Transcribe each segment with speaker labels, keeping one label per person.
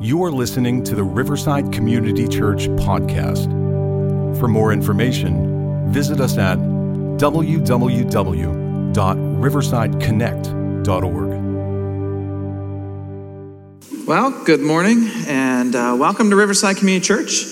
Speaker 1: You are listening to the Riverside Community Church podcast. For more information, visit us at www.riversideconnect.org.
Speaker 2: Well, good morning and uh, welcome to Riverside Community Church.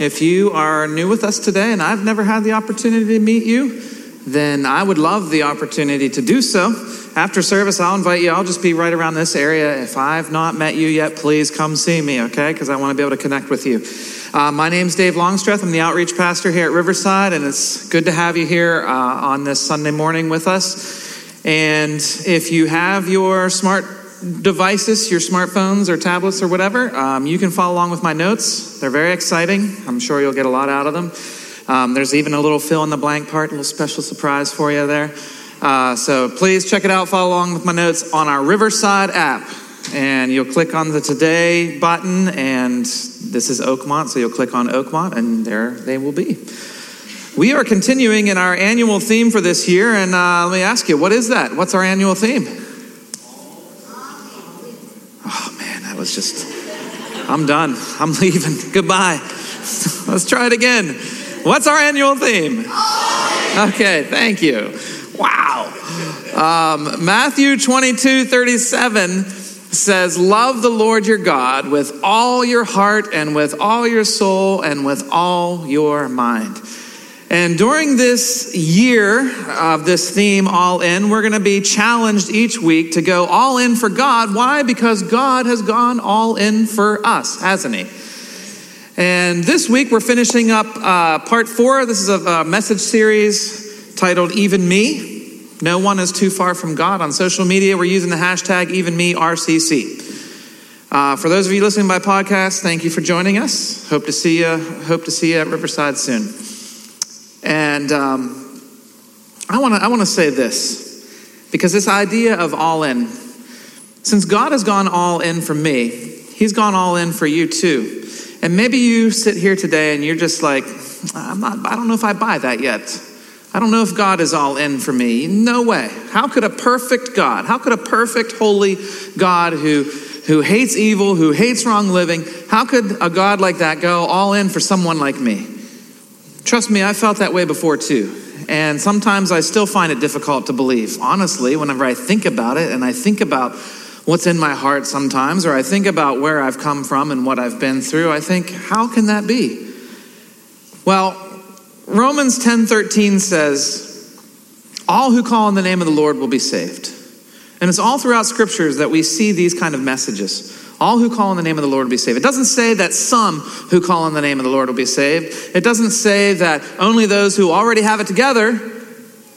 Speaker 2: If you are new with us today and I've never had the opportunity to meet you, then I would love the opportunity to do so. After service, I'll invite you. I'll just be right around this area. If I've not met you yet, please come see me, okay? Because I want to be able to connect with you. Uh, my name's Dave Longstreth. I'm the outreach pastor here at Riverside, and it's good to have you here uh, on this Sunday morning with us. And if you have your smart devices, your smartphones or tablets or whatever, um, you can follow along with my notes. They're very exciting. I'm sure you'll get a lot out of them. Um, there's even a little fill in the blank part, a little special surprise for you there. Uh, so please check it out, follow along with my notes on our Riverside app. And you'll click on the Today button, and this is Oakmont, so you'll click on Oakmont, and there they will be. We are continuing in our annual theme for this year, and uh, let me ask you, what is that? What's our annual theme? Oh man, that was just, I'm done. I'm leaving. Goodbye. Let's try it again. What's our annual theme? Okay, thank you. Um, Matthew 22 37 says, Love the Lord your God with all your heart and with all your soul and with all your mind. And during this year of this theme, All In, we're going to be challenged each week to go all in for God. Why? Because God has gone all in for us, hasn't He? And this week we're finishing up uh, part four. This is a, a, message series titled Even Me. No one is too far from God. On social media, we're using the hashtag EvenMeRCC. Uh, for those of you listening by podcast, thank you for joining us. Hope to see you. Hope to see you at Riverside soon. And um, I want to I want to say this because this idea of all in, since God has gone all in for me, He's gone all in for you too. And maybe you sit here today and you're just like, I'm not, I don't know if I buy that yet. I don't know if God is all in for me. No way. How could a perfect God, how could a perfect, holy God who, who hates evil, who hates wrong living, how could a God like that go all in for someone like me? Trust me, I felt that way before too. And sometimes I still find it difficult to believe. Honestly, whenever I think about it and I think about what's in my heart sometimes, or I think about where I've come from and what I've been through, I think, how can that be? Well, Romans 10:13 says, "All who call on the name of the Lord will be saved." And it's all throughout scriptures that we see these kind of messages. All who call on the name of the Lord will be saved. It doesn't say that some who call on the name of the Lord will be saved. It doesn't say that only those who already have it together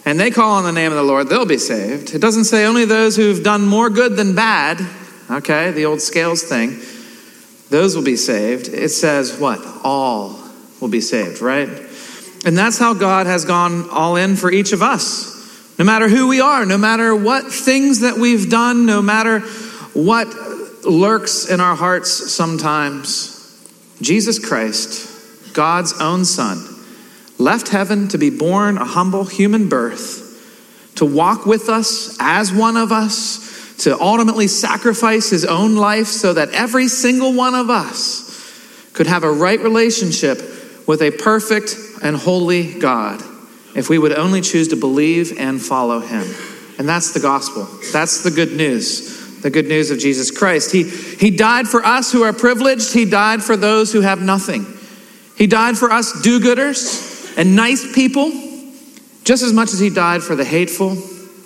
Speaker 2: and they call on the name of the Lord, they'll be saved. It doesn't say only those who've done more good than bad, okay, the old scales thing, those will be saved. It says what? All will be saved, right? And that's how God has gone all in for each of us. No matter who we are, no matter what things that we've done, no matter what lurks in our hearts sometimes, Jesus Christ, God's own Son, left heaven to be born a humble human birth, to walk with us as one of us, to ultimately sacrifice his own life so that every single one of us could have a right relationship with a perfect and holy God if we would only choose to believe and follow him. And that's the gospel. That's the good news. The good news of Jesus Christ. He, he died for us who are privileged. He died for those who have nothing. He died for us do gooders and nice people just as much as he died for the hateful,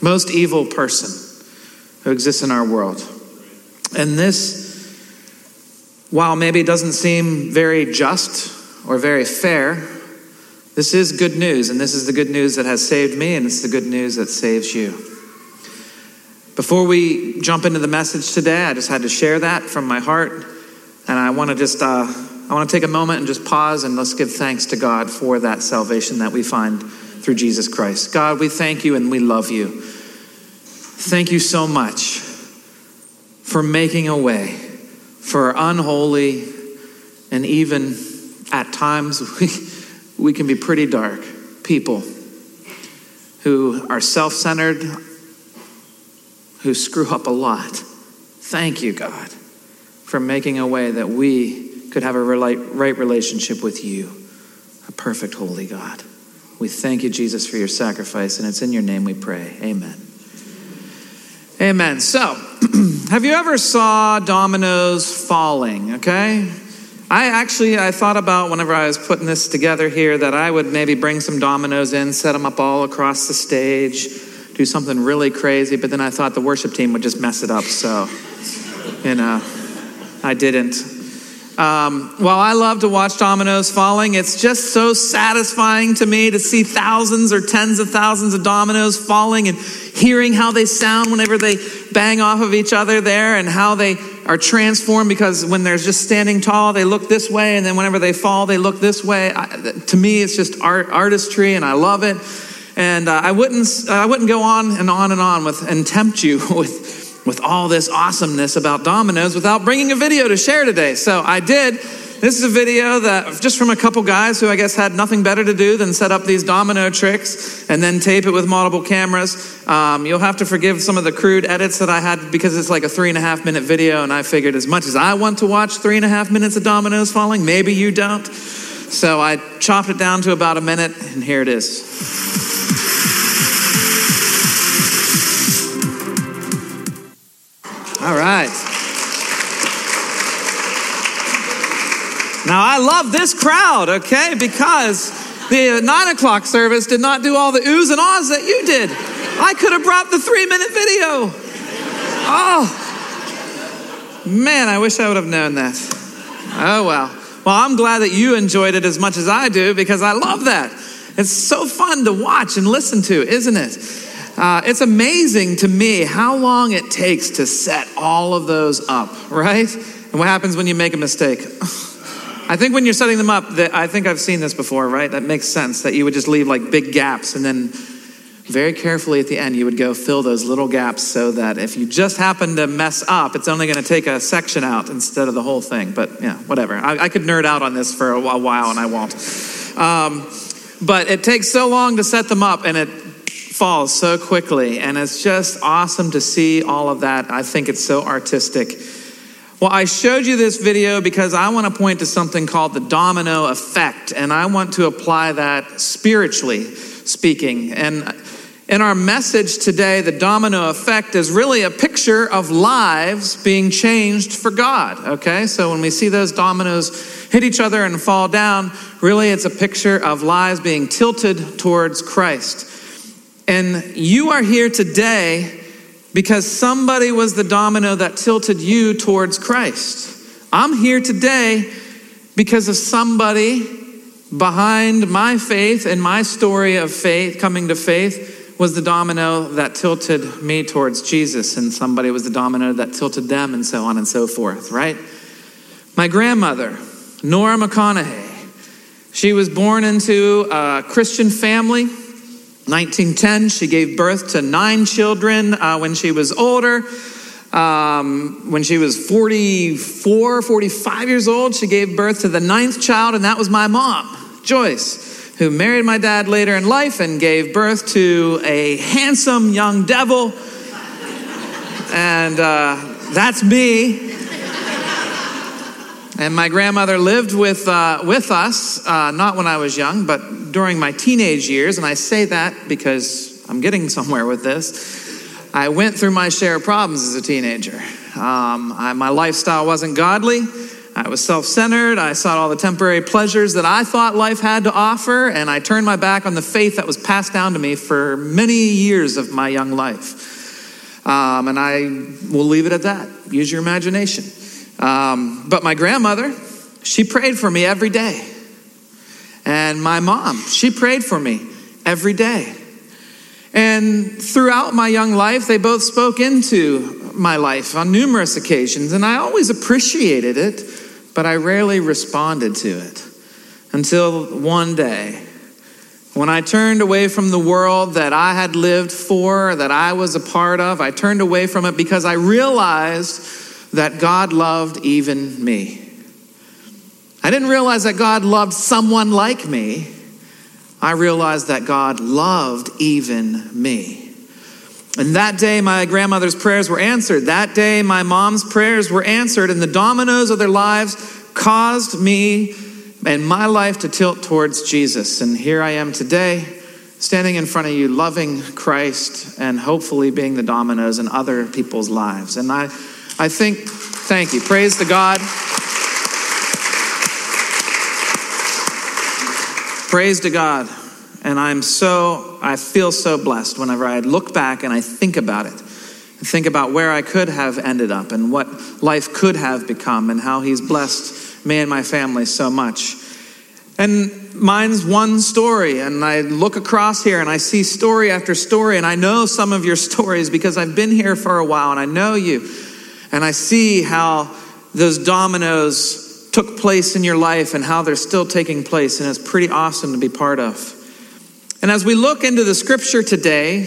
Speaker 2: most evil person who exists in our world. And this, while maybe doesn't seem very just or very fair, this is good news, and this is the good news that has saved me, and it's the good news that saves you. Before we jump into the message today, I just had to share that from my heart, and I want to just uh, I want to take a moment and just pause and let's give thanks to God for that salvation that we find through Jesus Christ. God, we thank you and we love you. Thank you so much for making a way for unholy and even at times we, we can be pretty dark people who are self centered, who screw up a lot. Thank you, God. for making a way that we could have a right relationship with you, a perfect, holy God. We thank you, Jesus, for your sacrifice, and it's in your name we pray. Amen. Amen. So, have you ever saw dominoes falling? Okay. I actually I thought about whenever I was putting this together here that I would maybe bring some dominoes in, set them up all across the stage, do something really crazy, but then I thought the worship team would just mess it up, so you know, I didn't. Um, while I love to watch dominoes falling, it's just so satisfying to me to see thousands or tens of thousands of dominoes falling and hearing how they sound whenever they bang off of each other there and how they are transformed because when they're just standing tall, they look this way, and then whenever they fall, they look this way. I, to me, it's just art, artistry, and I love it. And uh, I wouldn't, I wouldn't go on and on and on with and tempt you with with all this awesomeness about dominoes without bringing a video to share today. So I did. This is a video that just from a couple guys who I guess had nothing better to do than set up these domino tricks and then tape it with multiple cameras. Um, you'll have to forgive some of the crude edits that I had because it's like a three and a half minute video, and I figured as much as I want to watch three and a half minutes of dominoes falling, maybe you don't. So I chopped it down to about a minute, and here it is. All right. Now, I love this crowd, okay, because the nine o'clock service did not do all the oohs and ahs that you did. I could have brought the three minute video. Oh, man, I wish I would have known that. Oh, well. Well, I'm glad that you enjoyed it as much as I do because I love that. It's so fun to watch and listen to, isn't it? Uh, it's amazing to me how long it takes to set all of those up, right? And what happens when you make a mistake? I think when you're setting them up, that I think I've seen this before, right? That makes sense that you would just leave like big gaps and then very carefully at the end you would go fill those little gaps so that if you just happen to mess up, it's only going to take a section out instead of the whole thing. But yeah, whatever. I, I could nerd out on this for a while and I won't. Um, but it takes so long to set them up and it falls so quickly, and it's just awesome to see all of that. I think it's so artistic. Well, I showed you this video because I want to point to something called the domino effect, and I want to apply that spiritually speaking. And in our message today, the domino effect is really a picture of lives being changed for God. Okay, so when we see those dominoes hit each other and fall down, really it's a picture of lives being tilted towards Christ. And you are here today because somebody was the domino that tilted you towards Christ. I'm here today because of somebody behind my faith and my story of faith, coming to faith, was the domino that tilted me towards Jesus, and somebody was the domino that tilted them, and so on and so forth, right? My grandmother, Nora McConaughey, she was born into a Christian family. 1910, she gave birth to nine children uh, when she was older. Um, when she was 44, 45 years old, she gave birth to the ninth child, and that was my mom, Joyce, who married my dad later in life and gave birth to a handsome young devil. And uh, that's me. And my grandmother lived with, uh, with us, uh, not when I was young, but during my teenage years. And I say that because I'm getting somewhere with this. I went through my share of problems as a teenager. Um, I, my lifestyle wasn't godly. I was self centered. I sought all the temporary pleasures that I thought life had to offer. And I turned my back on the faith that was passed down to me for many years of my young life. Um, and I will leave it at that. Use your imagination. Um, but my grandmother, she prayed for me every day. And my mom, she prayed for me every day. And throughout my young life, they both spoke into my life on numerous occasions. And I always appreciated it, but I rarely responded to it until one day when I turned away from the world that I had lived for, that I was a part of. I turned away from it because I realized that God loved even me. I didn't realize that God loved someone like me. I realized that God loved even me. And that day, my grandmother's prayers were answered. That day, my mom's prayers were answered, and the dominoes of their lives caused me and my life to tilt towards Jesus. And here I am today, standing in front of you, loving Christ and hopefully being the dominoes in other people's lives. And I, I think, thank you. Praise to God. Praise to God. And I'm so, I feel so blessed whenever I look back and I think about it. Think about where I could have ended up and what life could have become and how He's blessed me and my family so much. And mine's one story, and I look across here and I see story after story, and I know some of your stories because I've been here for a while and I know you. And I see how those dominoes took place in your life and how they're still taking place, and it's pretty awesome to be part of. And as we look into the scripture today,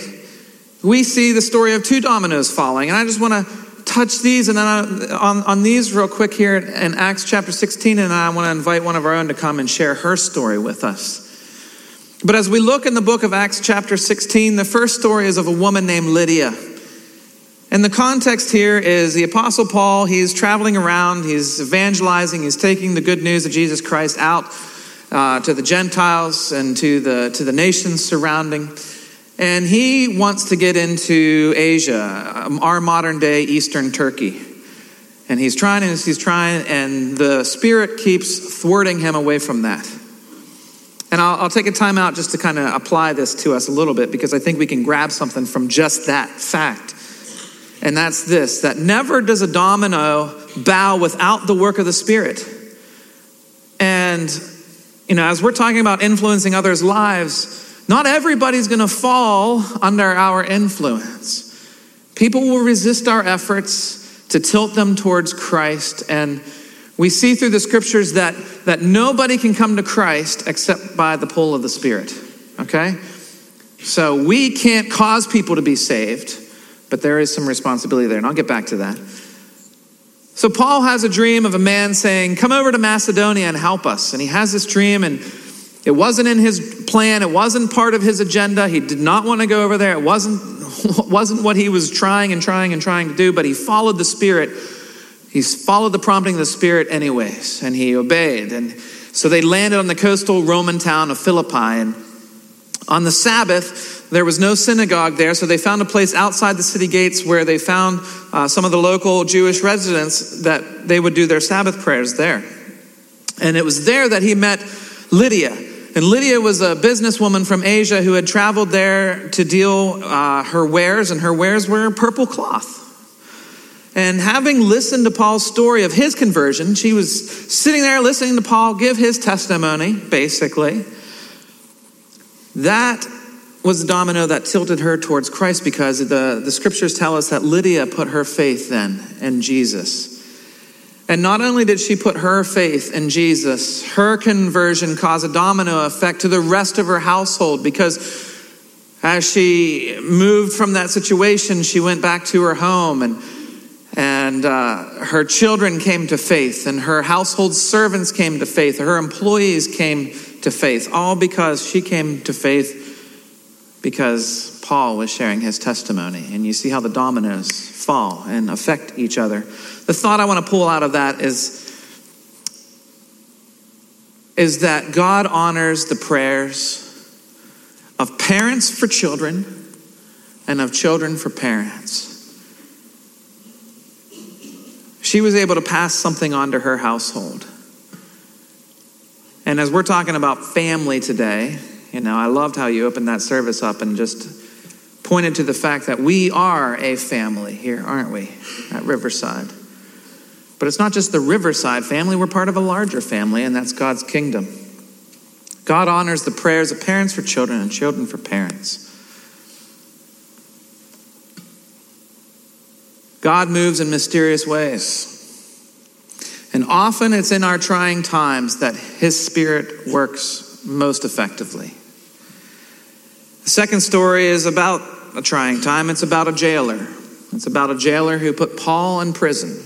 Speaker 2: we see the story of two dominoes falling. And I just want to touch these and then on, on these real quick here in Acts chapter 16. And I want to invite one of our own to come and share her story with us. But as we look in the book of Acts chapter 16, the first story is of a woman named Lydia. And the context here is the Apostle Paul, he's traveling around, he's evangelizing, he's taking the good news of Jesus Christ out uh, to the Gentiles and to the, to the nations surrounding. And he wants to get into Asia, um, our modern day Eastern Turkey. And he's trying and he's trying, and the Spirit keeps thwarting him away from that. And I'll, I'll take a time out just to kind of apply this to us a little bit because I think we can grab something from just that fact. And that's this that never does a domino bow without the work of the Spirit. And you know, as we're talking about influencing others' lives, not everybody's going to fall under our influence. People will resist our efforts to tilt them towards Christ. And we see through the scriptures that, that nobody can come to Christ except by the pull of the Spirit. Okay? So we can't cause people to be saved, but there is some responsibility there. And I'll get back to that. So Paul has a dream of a man saying, Come over to Macedonia and help us. And he has this dream, and it wasn't in his plan, it wasn't part of his agenda. He did not want to go over there. It wasn't, wasn't what he was trying and trying and trying to do, but he followed the Spirit. He followed the prompting of the Spirit, anyways, and he obeyed. And so they landed on the coastal Roman town of Philippi. And on the Sabbath, there was no synagogue there, so they found a place outside the city gates where they found uh, some of the local Jewish residents that they would do their Sabbath prayers there. And it was there that he met Lydia. And Lydia was a businesswoman from Asia who had traveled there to deal uh, her wares, and her wares were purple cloth. And having listened to Paul's story of his conversion, she was sitting there listening to Paul give his testimony, basically. That was the domino that tilted her towards Christ because the, the scriptures tell us that Lydia put her faith then in Jesus. And not only did she put her faith in Jesus, her conversion caused a domino effect to the rest of her household because as she moved from that situation, she went back to her home and and uh, her children came to faith, and her household servants came to faith, her employees came to faith, all because she came to faith because Paul was sharing his testimony. And you see how the dominoes fall and affect each other. The thought I want to pull out of that is, is that God honors the prayers of parents for children and of children for parents. She was able to pass something on to her household. And as we're talking about family today, you know, I loved how you opened that service up and just pointed to the fact that we are a family here, aren't we, at Riverside? But it's not just the Riverside family, we're part of a larger family, and that's God's kingdom. God honors the prayers of parents for children and children for parents. God moves in mysterious ways. And often it's in our trying times that His Spirit works most effectively. The second story is about a trying time. It's about a jailer. It's about a jailer who put Paul in prison.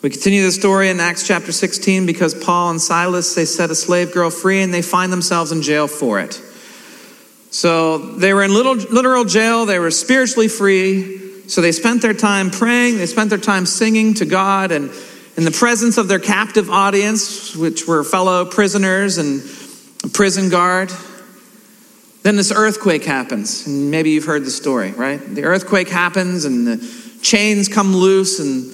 Speaker 2: We continue the story in Acts chapter 16 because Paul and Silas, they set a slave girl free and they find themselves in jail for it. So they were in little, literal jail, they were spiritually free. So they spent their time praying, they spent their time singing to God, and in the presence of their captive audience, which were fellow prisoners and a prison guard. Then this earthquake happens, and maybe you've heard the story, right? The earthquake happens, and the chains come loose, and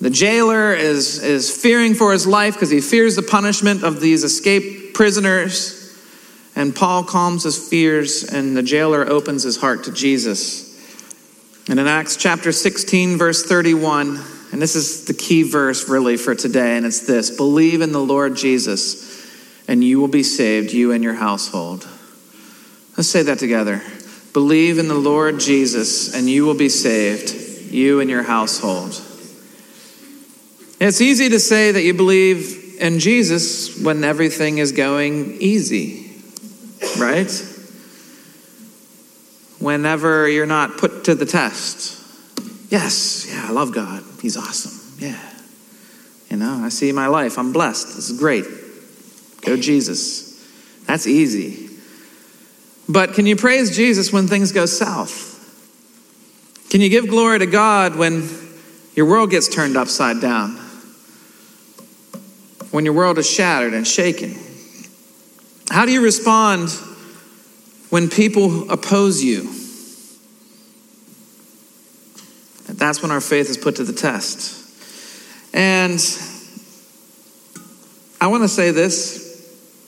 Speaker 2: the jailer is, is fearing for his life because he fears the punishment of these escaped prisoners. And Paul calms his fears, and the jailer opens his heart to Jesus. And in Acts chapter 16, verse 31, and this is the key verse really for today, and it's this Believe in the Lord Jesus, and you will be saved, you and your household. Let's say that together. Believe in the Lord Jesus, and you will be saved, you and your household. It's easy to say that you believe in Jesus when everything is going easy, right? Whenever you're not put to the test. Yes, yeah, I love God. He's awesome. Yeah. You know, I see my life. I'm blessed. This is great. Go Jesus. That's easy. But can you praise Jesus when things go south? Can you give glory to God when your world gets turned upside down? When your world is shattered and shaken? How do you respond when people oppose you? That's when our faith is put to the test. And I want to say this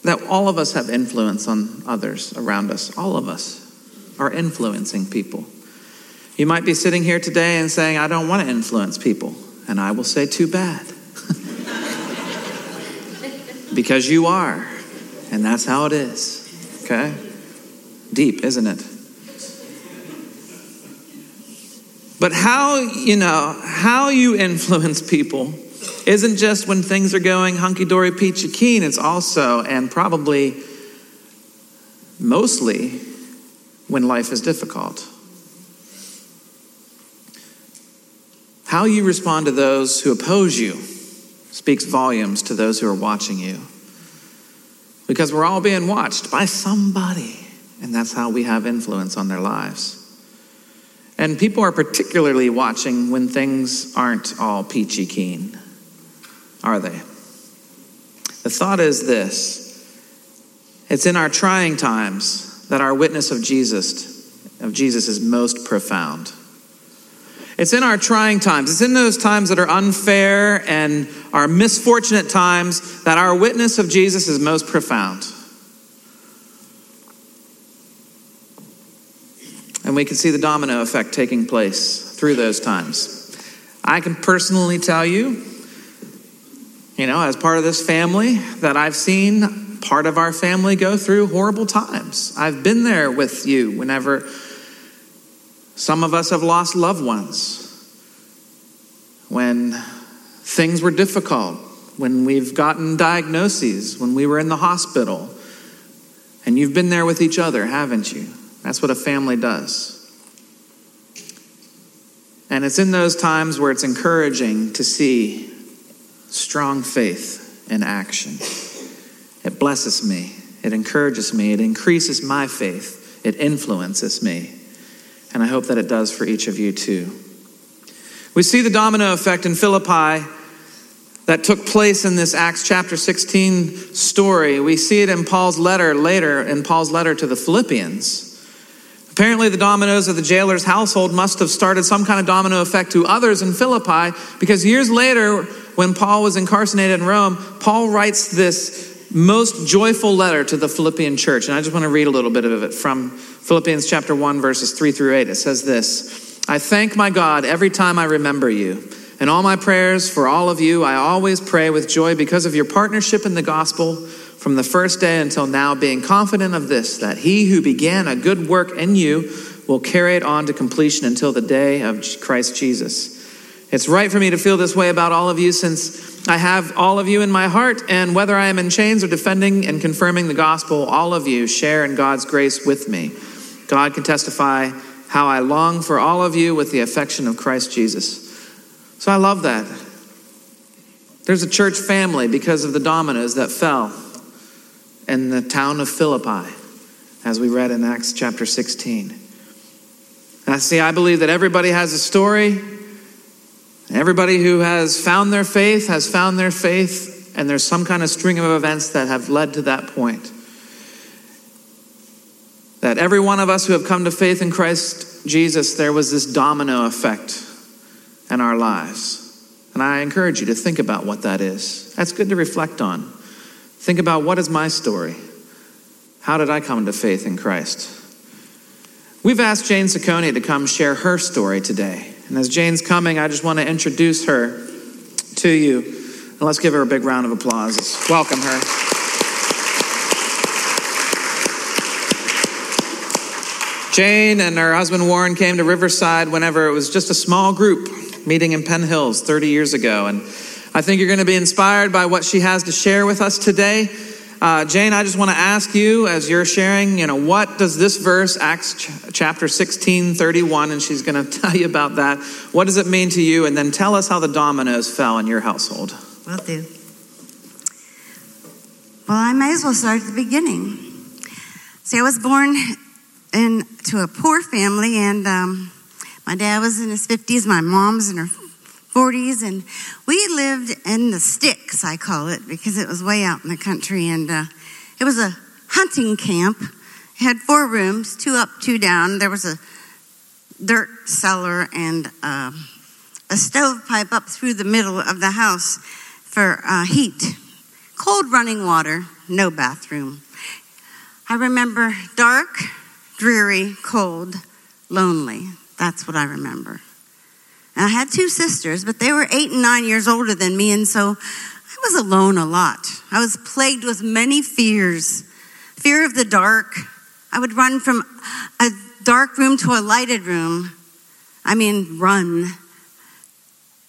Speaker 2: that all of us have influence on others around us. All of us are influencing people. You might be sitting here today and saying, I don't want to influence people. And I will say, too bad. because you are. And that's how it is. Okay? Deep, isn't it? But how, you know, how you influence people isn't just when things are going hunky dory peachy keen, it's also and probably mostly when life is difficult. How you respond to those who oppose you speaks volumes to those who are watching you. Because we're all being watched by somebody, and that's how we have influence on their lives. And people are particularly watching when things aren't all peachy keen, are they? The thought is this it's in our trying times that our witness of Jesus, of Jesus is most profound. It's in our trying times. It's in those times that are unfair and our misfortunate times that our witness of Jesus is most profound. And we can see the domino effect taking place through those times. I can personally tell you, you know, as part of this family, that I've seen part of our family go through horrible times. I've been there with you whenever some of us have lost loved ones, when things were difficult, when we've gotten diagnoses, when we were in the hospital. And you've been there with each other, haven't you? That's what a family does. And it's in those times where it's encouraging to see strong faith in action. It blesses me, it encourages me, it increases my faith, it influences me. And I hope that it does for each of you too. We see the domino effect in Philippi that took place in this Acts chapter 16 story. We see it in Paul's letter later, in Paul's letter to the Philippians. Apparently, the dominoes of the jailer's household must have started some kind of domino effect to others in Philippi because years later, when Paul was incarcerated in Rome, Paul writes this most joyful letter to the Philippian church. And I just want to read a little bit of it from Philippians chapter 1, verses 3 through 8. It says this I thank my God every time I remember you. In all my prayers for all of you, I always pray with joy because of your partnership in the gospel from the first day until now, being confident of this, that he who began a good work in you will carry it on to completion until the day of Christ Jesus. It's right for me to feel this way about all of you since I have all of you in my heart, and whether I am in chains or defending and confirming the gospel, all of you share in God's grace with me. God can testify how I long for all of you with the affection of Christ Jesus. So I love that. There's a church family because of the dominoes that fell in the town of Philippi. as we read in Acts chapter 16. And I see, I believe that everybody has a story. Everybody who has found their faith has found their faith, and there's some kind of string of events that have led to that point. That every one of us who have come to faith in Christ Jesus, there was this domino effect in our lives. And I encourage you to think about what that is. That's good to reflect on. Think about what is my story? How did I come to faith in Christ? We've asked Jane Saccone to come share her story today. And as Jane's coming, I just want to introduce her to you. And let's give her a big round of applause. Welcome her. Jane and her husband Warren came to Riverside whenever it was just a small group meeting in Penn Hills 30 years ago. And I think you're going to be inspired by what she has to share with us today. Uh, Jane, I just want to ask you as you're sharing, you know, what does this verse, Acts ch- chapter 16, 31, and she's going to tell you about that. What does it mean to you? And then tell us how the dominoes fell in your household.
Speaker 3: Will do. Well, I may as well start at the beginning. See, I was born into a poor family, and um, my dad was in his 50s, my mom's in her 40s, and we lived in the sticks, I call it, because it was way out in the country. And uh, it was a hunting camp. It had four rooms, two up, two down. There was a dirt cellar and uh, a stovepipe up through the middle of the house for uh, heat. Cold running water, no bathroom. I remember dark, dreary, cold, lonely. That's what I remember. And I had two sisters, but they were eight and nine years older than me, and so I was alone a lot. I was plagued with many fears fear of the dark. I would run from a dark room to a lighted room. I mean, run.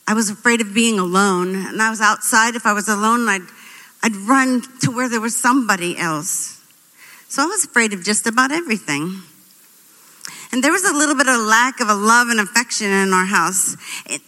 Speaker 3: I was afraid of being alone, and I was outside. If I was alone, I'd, I'd run to where there was somebody else. So I was afraid of just about everything. And there was a little bit of lack of a love and affection in our house. It,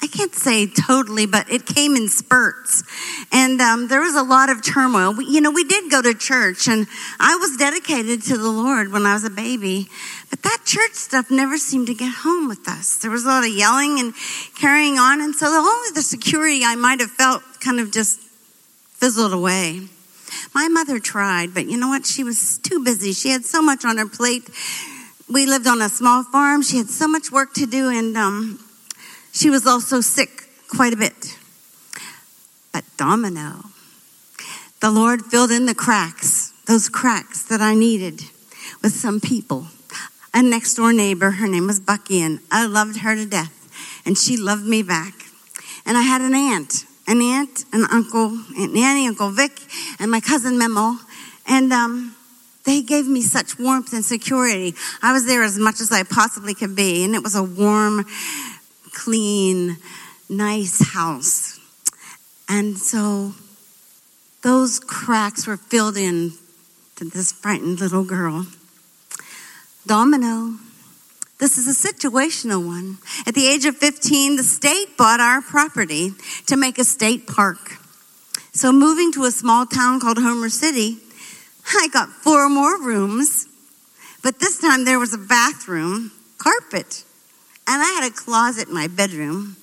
Speaker 3: I can't say totally, but it came in spurts. And um, there was a lot of turmoil. We, you know, we did go to church, and I was dedicated to the Lord when I was a baby. But that church stuff never seemed to get home with us. There was a lot of yelling and carrying on. And so the, only the security I might have felt kind of just fizzled away. My mother tried, but you know what? She was too busy. She had so much on her plate we lived on a small farm. She had so much work to do, and um, she was also sick quite a bit. But Domino, the Lord filled in the cracks, those cracks that I needed with some people. A next door neighbor, her name was Bucky, and I loved her to death, and she loved me back. And I had an aunt, an aunt, an uncle, Aunt Nanny, Uncle Vic, and my cousin Memo. And um, they gave me such warmth and security. I was there as much as I possibly could be, and it was a warm, clean, nice house. And so those cracks were filled in to this frightened little girl. Domino. This is a situational one. At the age of 15, the state bought our property to make a state park. So, moving to a small town called Homer City, I got four more rooms, but this time there was a bathroom, carpet, and I had a closet in my bedroom.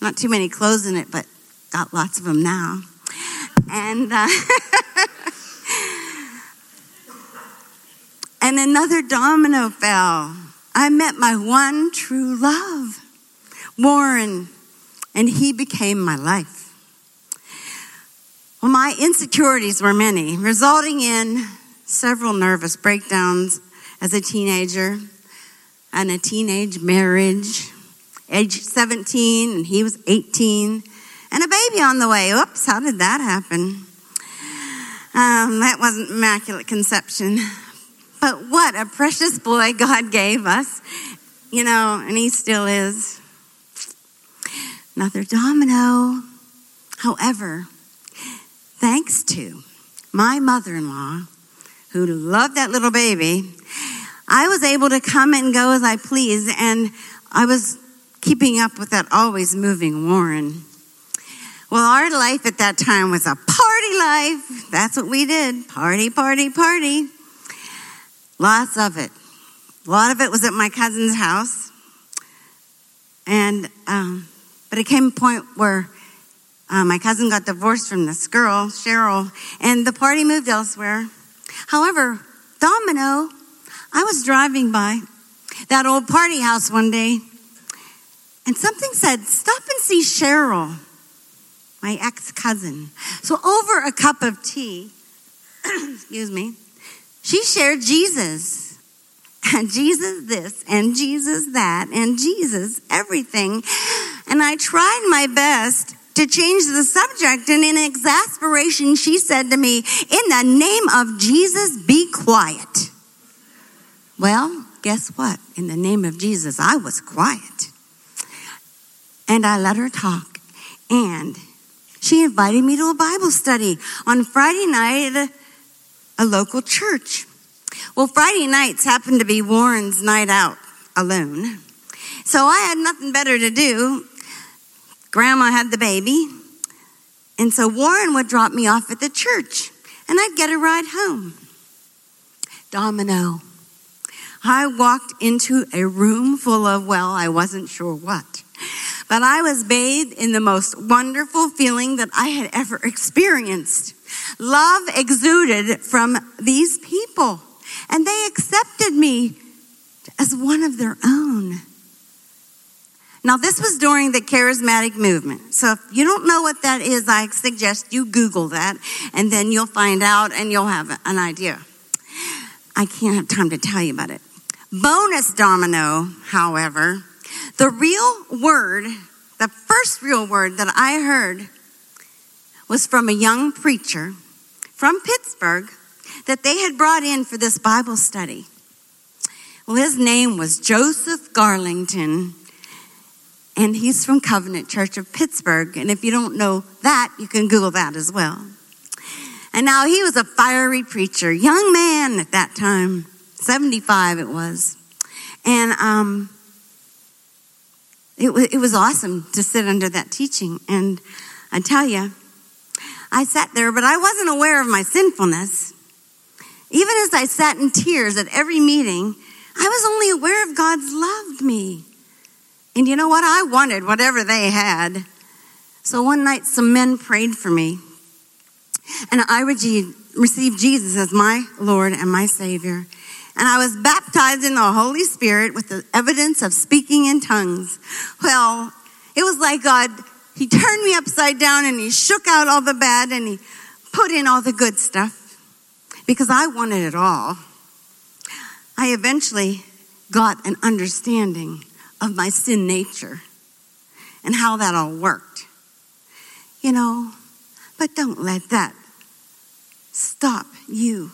Speaker 3: Not too many clothes in it, but got lots of them now. And uh, and another domino fell. I met my one true love, Warren, and he became my life. Well, my insecurities were many, resulting in several nervous breakdowns as a teenager and a teenage marriage, age 17, and he was 18, and a baby on the way. Oops, how did that happen? Um, that wasn't immaculate conception. But what a precious boy God gave us, you know, and he still is. Another domino. However, thanks to my mother in law, who loved that little baby, I was able to come and go as I pleased, and I was keeping up with that always moving Warren. Well, our life at that time was a party life. That's what we did party, party, party. Lots of it. A lot of it was at my cousin's house. And, um, but it came a point where uh, my cousin got divorced from this girl, Cheryl, and the party moved elsewhere. However, Domino, I was driving by that old party house one day, and something said, Stop and see Cheryl, my ex cousin. So, over a cup of tea, excuse me, she shared Jesus. And Jesus this, and Jesus that, and Jesus everything. And I tried my best to change the subject. And in exasperation, she said to me, In the name of Jesus, be quiet. Well, guess what? In the name of Jesus, I was quiet. And I let her talk. And she invited me to a Bible study on Friday night at a, a local church. Well, Friday nights happened to be Warren's night out alone. So I had nothing better to do Grandma had the baby. And so Warren would drop me off at the church and I'd get a ride home. Domino. I walked into a room full of, well, I wasn't sure what. But I was bathed in the most wonderful feeling that I had ever experienced. Love exuded from these people, and they accepted me as one of their own. Now, this was during the charismatic movement. So if you don't know what that is, I suggest you Google that and then you'll find out and you'll have an idea. I can't have time to tell you about it. Bonus domino, however, the real word, the first real word that I heard was from a young preacher from Pittsburgh that they had brought in for this Bible study. Well, his name was Joseph Garlington and he's from Covenant Church of Pittsburgh. And if you don't know that, you can Google that as well. And now he was a fiery preacher, young man at that time, 75 it was. And um, it, w- it was awesome to sit under that teaching. And I tell you, I sat there, but I wasn't aware of my sinfulness. Even as I sat in tears at every meeting, I was only aware of God's loved me. And you know what? I wanted whatever they had. So one night, some men prayed for me. And I received Jesus as my Lord and my Savior. And I was baptized in the Holy Spirit with the evidence of speaking in tongues. Well, it was like God, He turned me upside down and He shook out all the bad and He put in all the good stuff because I wanted it all. I eventually got an understanding of my sin nature and how that all worked. You know, but don't let that stop you.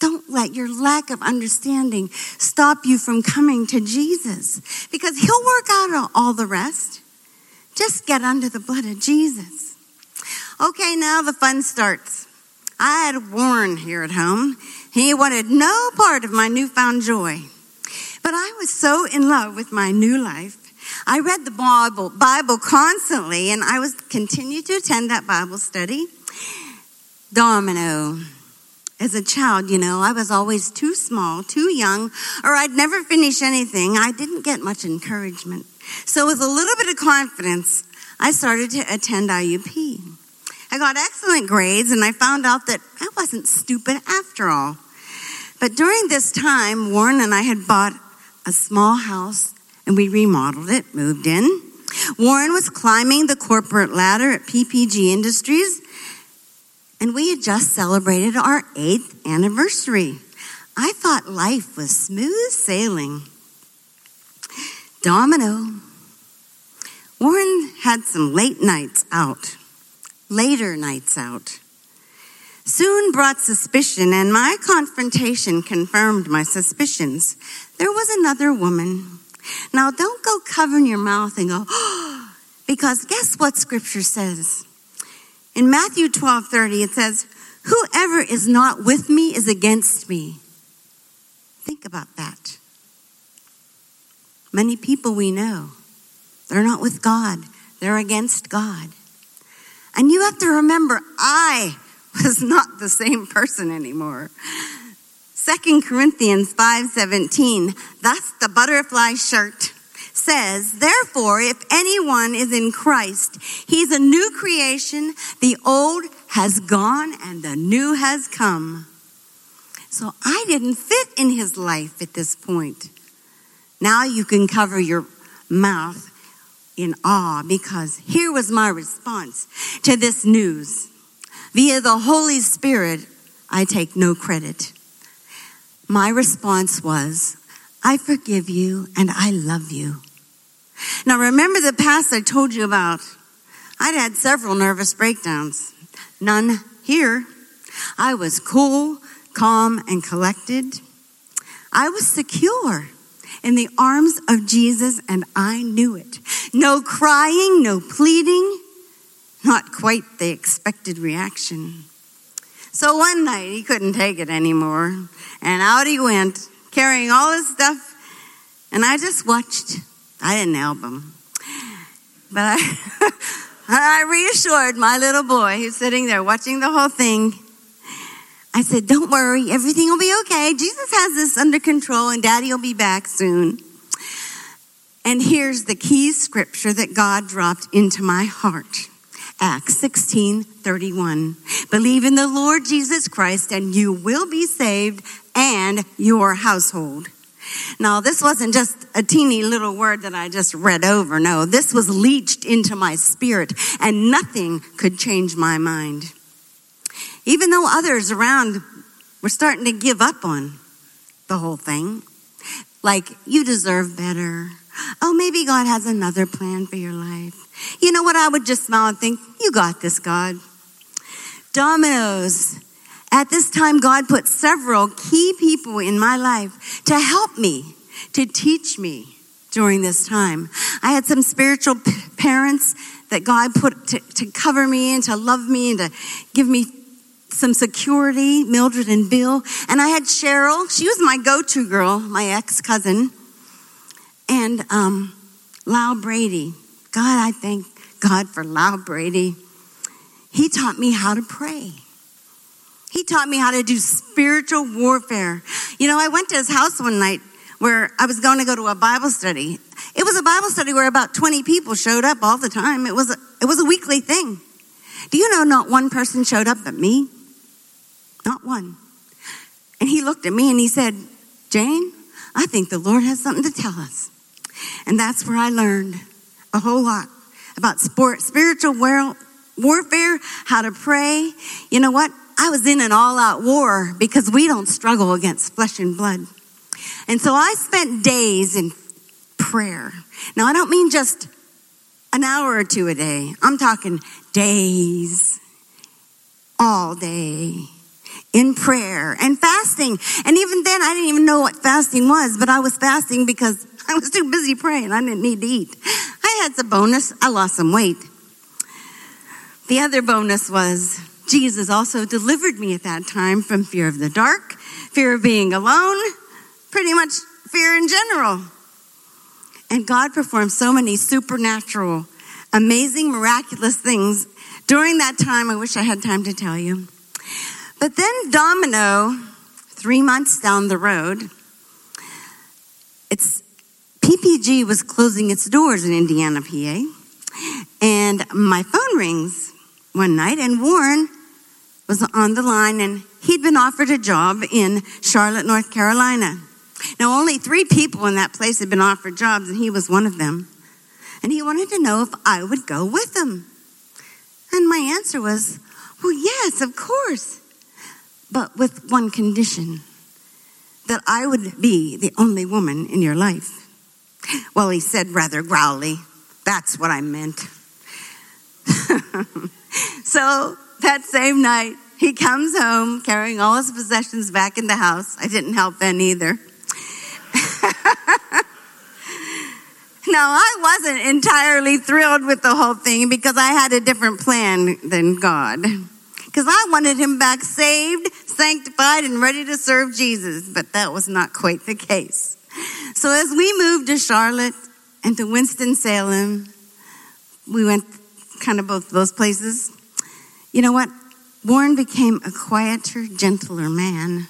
Speaker 3: Don't let your lack of understanding stop you from coming to Jesus because he'll work out all the rest. Just get under the blood of Jesus. Okay, now the fun starts. I had Warren here at home. He wanted no part of my newfound joy. But I was so in love with my new life. I read the Bible, Bible constantly, and I was continued to attend that Bible study. Domino. As a child, you know, I was always too small, too young, or I'd never finish anything. I didn't get much encouragement. So, with a little bit of confidence, I started to attend IUP. I got excellent grades, and I found out that I wasn't stupid after all. But during this time, Warren and I had bought a small house and we remodeled it, moved in. Warren was climbing the corporate ladder at PPG Industries, and we had just celebrated our eighth anniversary. I thought life was smooth sailing. Domino. Warren had some late nights out, later nights out. Soon brought suspicion, and my confrontation confirmed my suspicions there was another woman. Now, don't go covering your mouth and go, oh, because guess what scripture says? In Matthew 12 30, it says, Whoever is not with me is against me. Think about that. Many people we know, they're not with God, they're against God. And you have to remember, I was not the same person anymore. 2 Corinthians 5:17, thus the butterfly shirt says, Therefore, if anyone is in Christ, he's a new creation. The old has gone and the new has come. So I didn't fit in his life at this point. Now you can cover your mouth in awe because here was my response to this news. Via the Holy Spirit, I take no credit. My response was, I forgive you and I love you. Now, remember the past I told you about? I'd had several nervous breakdowns, none here. I was cool, calm, and collected. I was secure in the arms of Jesus, and I knew it. No crying, no pleading, not quite the expected reaction. So one night he couldn't take it anymore, and out he went, carrying all his stuff, and I just watched I didn't help him. But I, I reassured my little boy who's sitting there watching the whole thing. I said, Don't worry, everything will be okay. Jesus has this under control, and daddy will be back soon. And here's the key scripture that God dropped into my heart. Acts 16 31. Believe in the Lord Jesus Christ, and you will be saved and your household. Now, this wasn't just a teeny little word that I just read over. No, this was leached into my spirit, and nothing could change my mind. Even though others around were starting to give up on the whole thing, like, you deserve better. Oh, maybe God has another plan for your life. You know what? I would just smile and think, you got this, God. Dominoes at this time, God put several key people in my life to help me, to teach me during this time. I had some spiritual p- parents that God put to, to cover me and to love me and to give me some security, Mildred and Bill. And I had Cheryl. She was my go to girl, my ex cousin. And um, Brady. God, I thank God for Lau Brady. He taught me how to pray. He taught me how to do spiritual warfare. You know, I went to his house one night where I was going to go to a Bible study. It was a Bible study where about 20 people showed up all the time. It was a, it was a weekly thing. Do you know not one person showed up but me? Not one. And he looked at me and he said, Jane, I think the Lord has something to tell us. And that's where I learned a whole lot about sport, spiritual warfare, how to pray. You know what? I was in an all out war because we don't struggle against flesh and blood. And so I spent days in prayer. Now, I don't mean just an hour or two a day, I'm talking days, all day in prayer and fasting. And even then, I didn't even know what fasting was, but I was fasting because I was too busy praying. I didn't need to eat. I had some bonus. I lost some weight. The other bonus was Jesus also delivered me at that time from fear of the dark, fear of being alone, pretty much fear in general. And God performed so many supernatural, amazing, miraculous things during that time. I wish I had time to tell you. But then Domino, three months down the road, it's PPG was closing its doors in Indiana, PA. And my phone rings one night, and Warren was on the line and he'd been offered a job in Charlotte, North Carolina. Now, only three people in that place had been offered jobs, and he was one of them. And he wanted to know if I would go with him. And my answer was, Well, yes, of course, but with one condition that I would be the only woman in your life. Well, he said rather growly, That's what I meant. so that same night, he comes home carrying all his possessions back in the house. I didn't help then either. now, I wasn't entirely thrilled with the whole thing because I had a different plan than God. Because I wanted him back saved, sanctified, and ready to serve Jesus, but that was not quite the case. So, as we moved to Charlotte and to Winston-Salem, we went kind of both those places. You know what? Warren became a quieter, gentler man.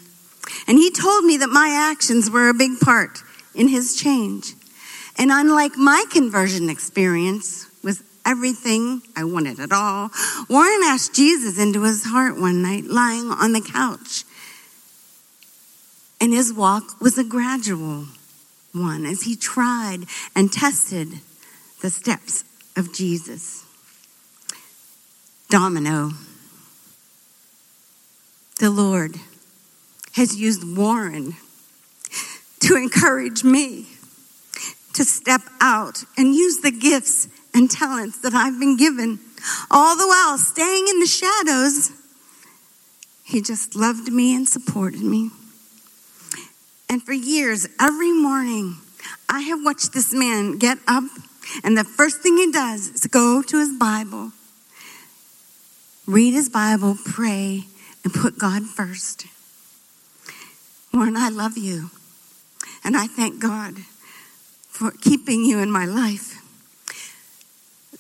Speaker 3: And he told me that my actions were a big part in his change. And unlike my conversion experience, with everything I wanted at all, Warren asked Jesus into his heart one night, lying on the couch. And his walk was a gradual one as he tried and tested the steps of Jesus. Domino. The Lord has used Warren to encourage me to step out and use the gifts and talents that I've been given, all the while staying in the shadows. He just loved me and supported me. And for years, every morning, I have watched this man get up, and the first thing he does is go to his Bible, read his Bible, pray, and put God first. Warren, I love you, and I thank God for keeping you in my life.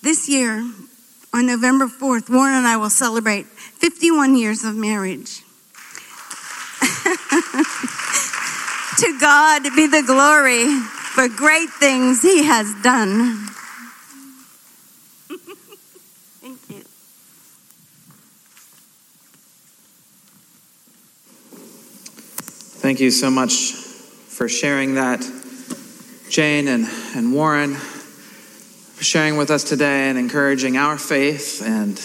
Speaker 3: This year, on November 4th, Warren and I will celebrate 51 years of marriage. to God be the glory for great things He has done. Thank you
Speaker 2: so much for sharing that, Jane and, and Warren, for sharing with us today and encouraging our faith. And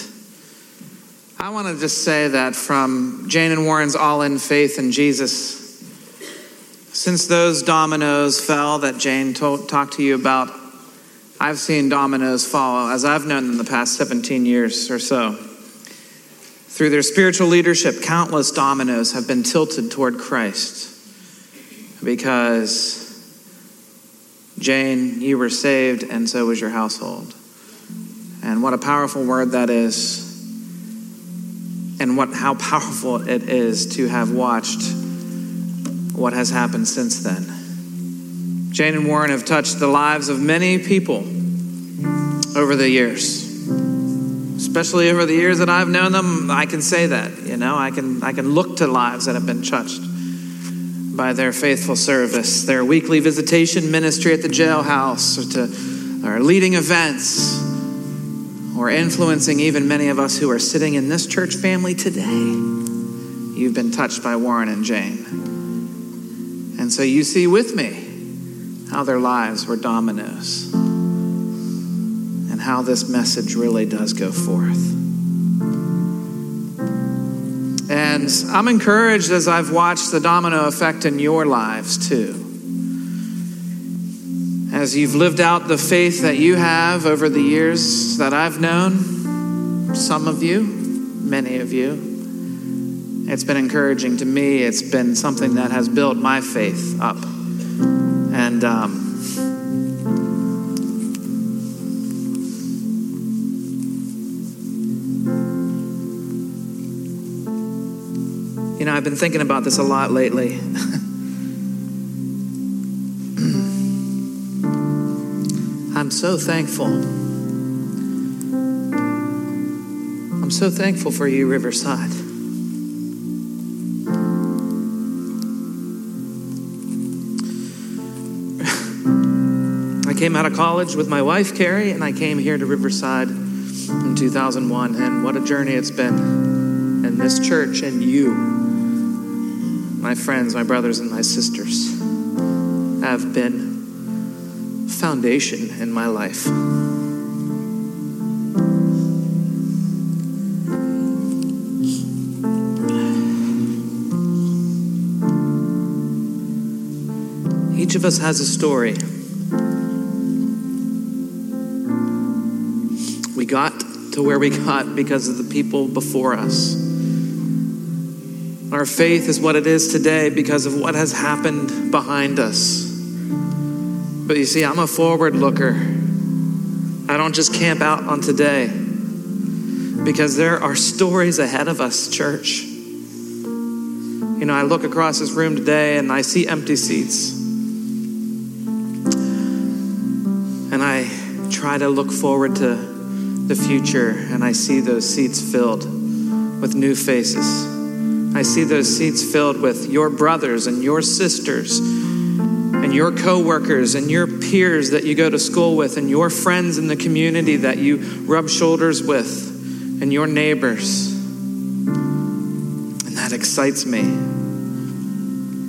Speaker 2: I want to just say that from Jane and Warren's all in faith in Jesus, since those dominoes fell that Jane told, talked to you about, I've seen dominoes fall as I've known in the past 17 years or so. Through their spiritual leadership, countless dominoes have been tilted toward Christ because, Jane, you were saved and so was your household. And what a powerful word that is, and what, how powerful it is to have watched what has happened since then. Jane and Warren have touched the lives of many people over the years especially over the years that I've known them, I can say that. You know, I can I can look to lives that have been touched by their faithful service, their weekly visitation ministry at the jailhouse, or to or leading events, or influencing even many of us who are sitting in this church family today. You've been touched by Warren and Jane. And so you see with me how their lives were dominoes how this message really does go forth. And I'm encouraged as I've watched the domino effect in your lives too. As you've lived out the faith that you have over the years that I've known, some of you, many of you, it's been encouraging to me. It's been something that has built my faith up. And, um, I've been thinking about this a lot lately. I'm so thankful. I'm so thankful for you, Riverside. I came out of college with my wife, Carrie, and I came here to Riverside in 2001. And what a journey it's been. And this church and you my friends, my brothers, and my sisters have been foundation in my life. Each of us has a story. We got to where we got because of the people before us. Our faith is what it is today because of what has happened behind us. But you see, I'm a forward looker. I don't just camp out on today because there are stories ahead of us, church. You know, I look across this room today and I see empty seats. And I try to look forward to the future and I see those seats filled with new faces I see those seats filled with your brothers and your sisters and your coworkers and your peers that you go to school with and your friends in the community that you rub shoulders with and your neighbors. And that excites me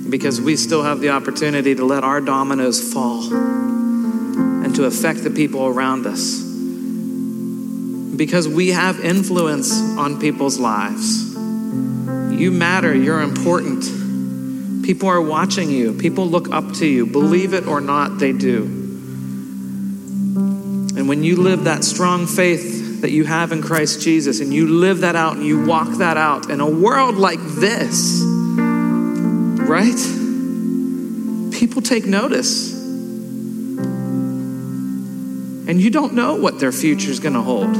Speaker 2: because we still have the opportunity to let our dominoes fall and to affect the people around us. Because we have influence on people's lives. You matter, you're important. People are watching you, people look up to you. Believe it or not, they do. And when you live that strong faith that you have in Christ Jesus and you live that out and you walk that out in a world like this, right? People take notice. And you don't know what their future is going to hold.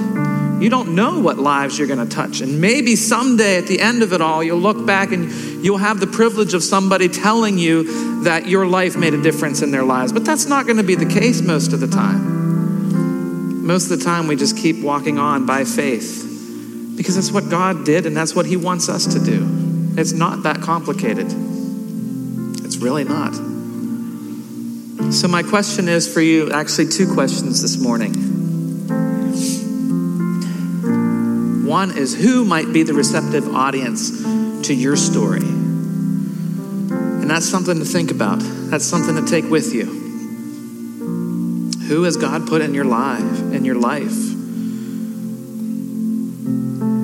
Speaker 2: You don't know what lives you're going to touch. And maybe someday at the end of it all, you'll look back and you'll have the privilege of somebody telling you that your life made a difference in their lives. But that's not going to be the case most of the time. Most of the time, we just keep walking on by faith because that's what God did and that's what He wants us to do. It's not that complicated. It's really not. So, my question is for you actually, two questions this morning. One is who might be the receptive audience to your story? And that's something to think about, that's something to take with you. Who has God put in your life, in your life?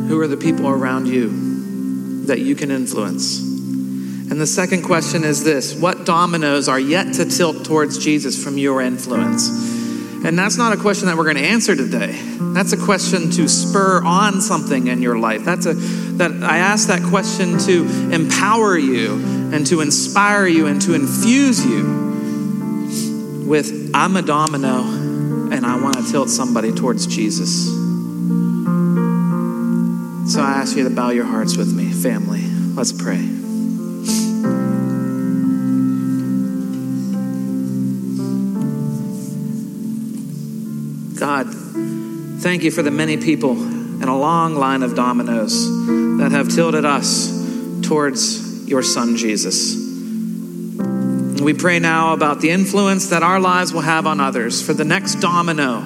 Speaker 2: Who are the people around you that you can influence? And the second question is this What dominoes are yet to tilt towards Jesus from your influence? And that's not a question that we're going to answer today. That's a question to spur on something in your life. That's a that I ask that question to empower you and to inspire you and to infuse you with I'm a domino and I want to tilt somebody towards Jesus. So I ask you to bow your hearts with me, family. Let's pray. Thank you for the many people and a long line of dominoes that have tilted us towards your Son, Jesus. We pray now about the influence that our lives will have on others for the next domino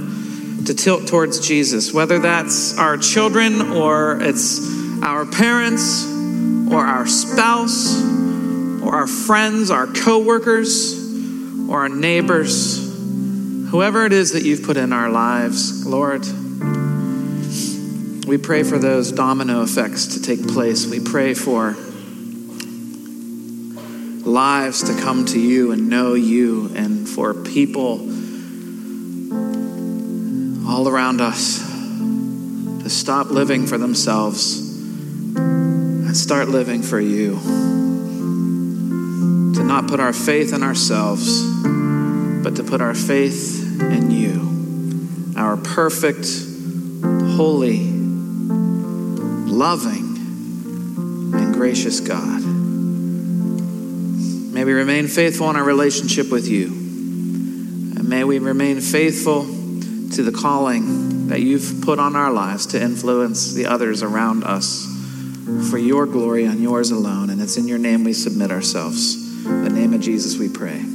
Speaker 2: to tilt towards Jesus, whether that's our children or it's our parents or our spouse or our friends, our coworkers or our neighbors whoever it is that you've put in our lives, Lord, we pray for those domino effects to take place. We pray for lives to come to you and know you, and for people all around us to stop living for themselves and start living for you. To not put our faith in ourselves, but to put our faith in you, our perfect, holy, loving, and gracious God. May we remain faithful in our relationship with you. And may we remain faithful to the calling that you've put on our lives to influence the others around us for your glory and yours alone. And it's in your name we submit ourselves. In the name of Jesus we pray.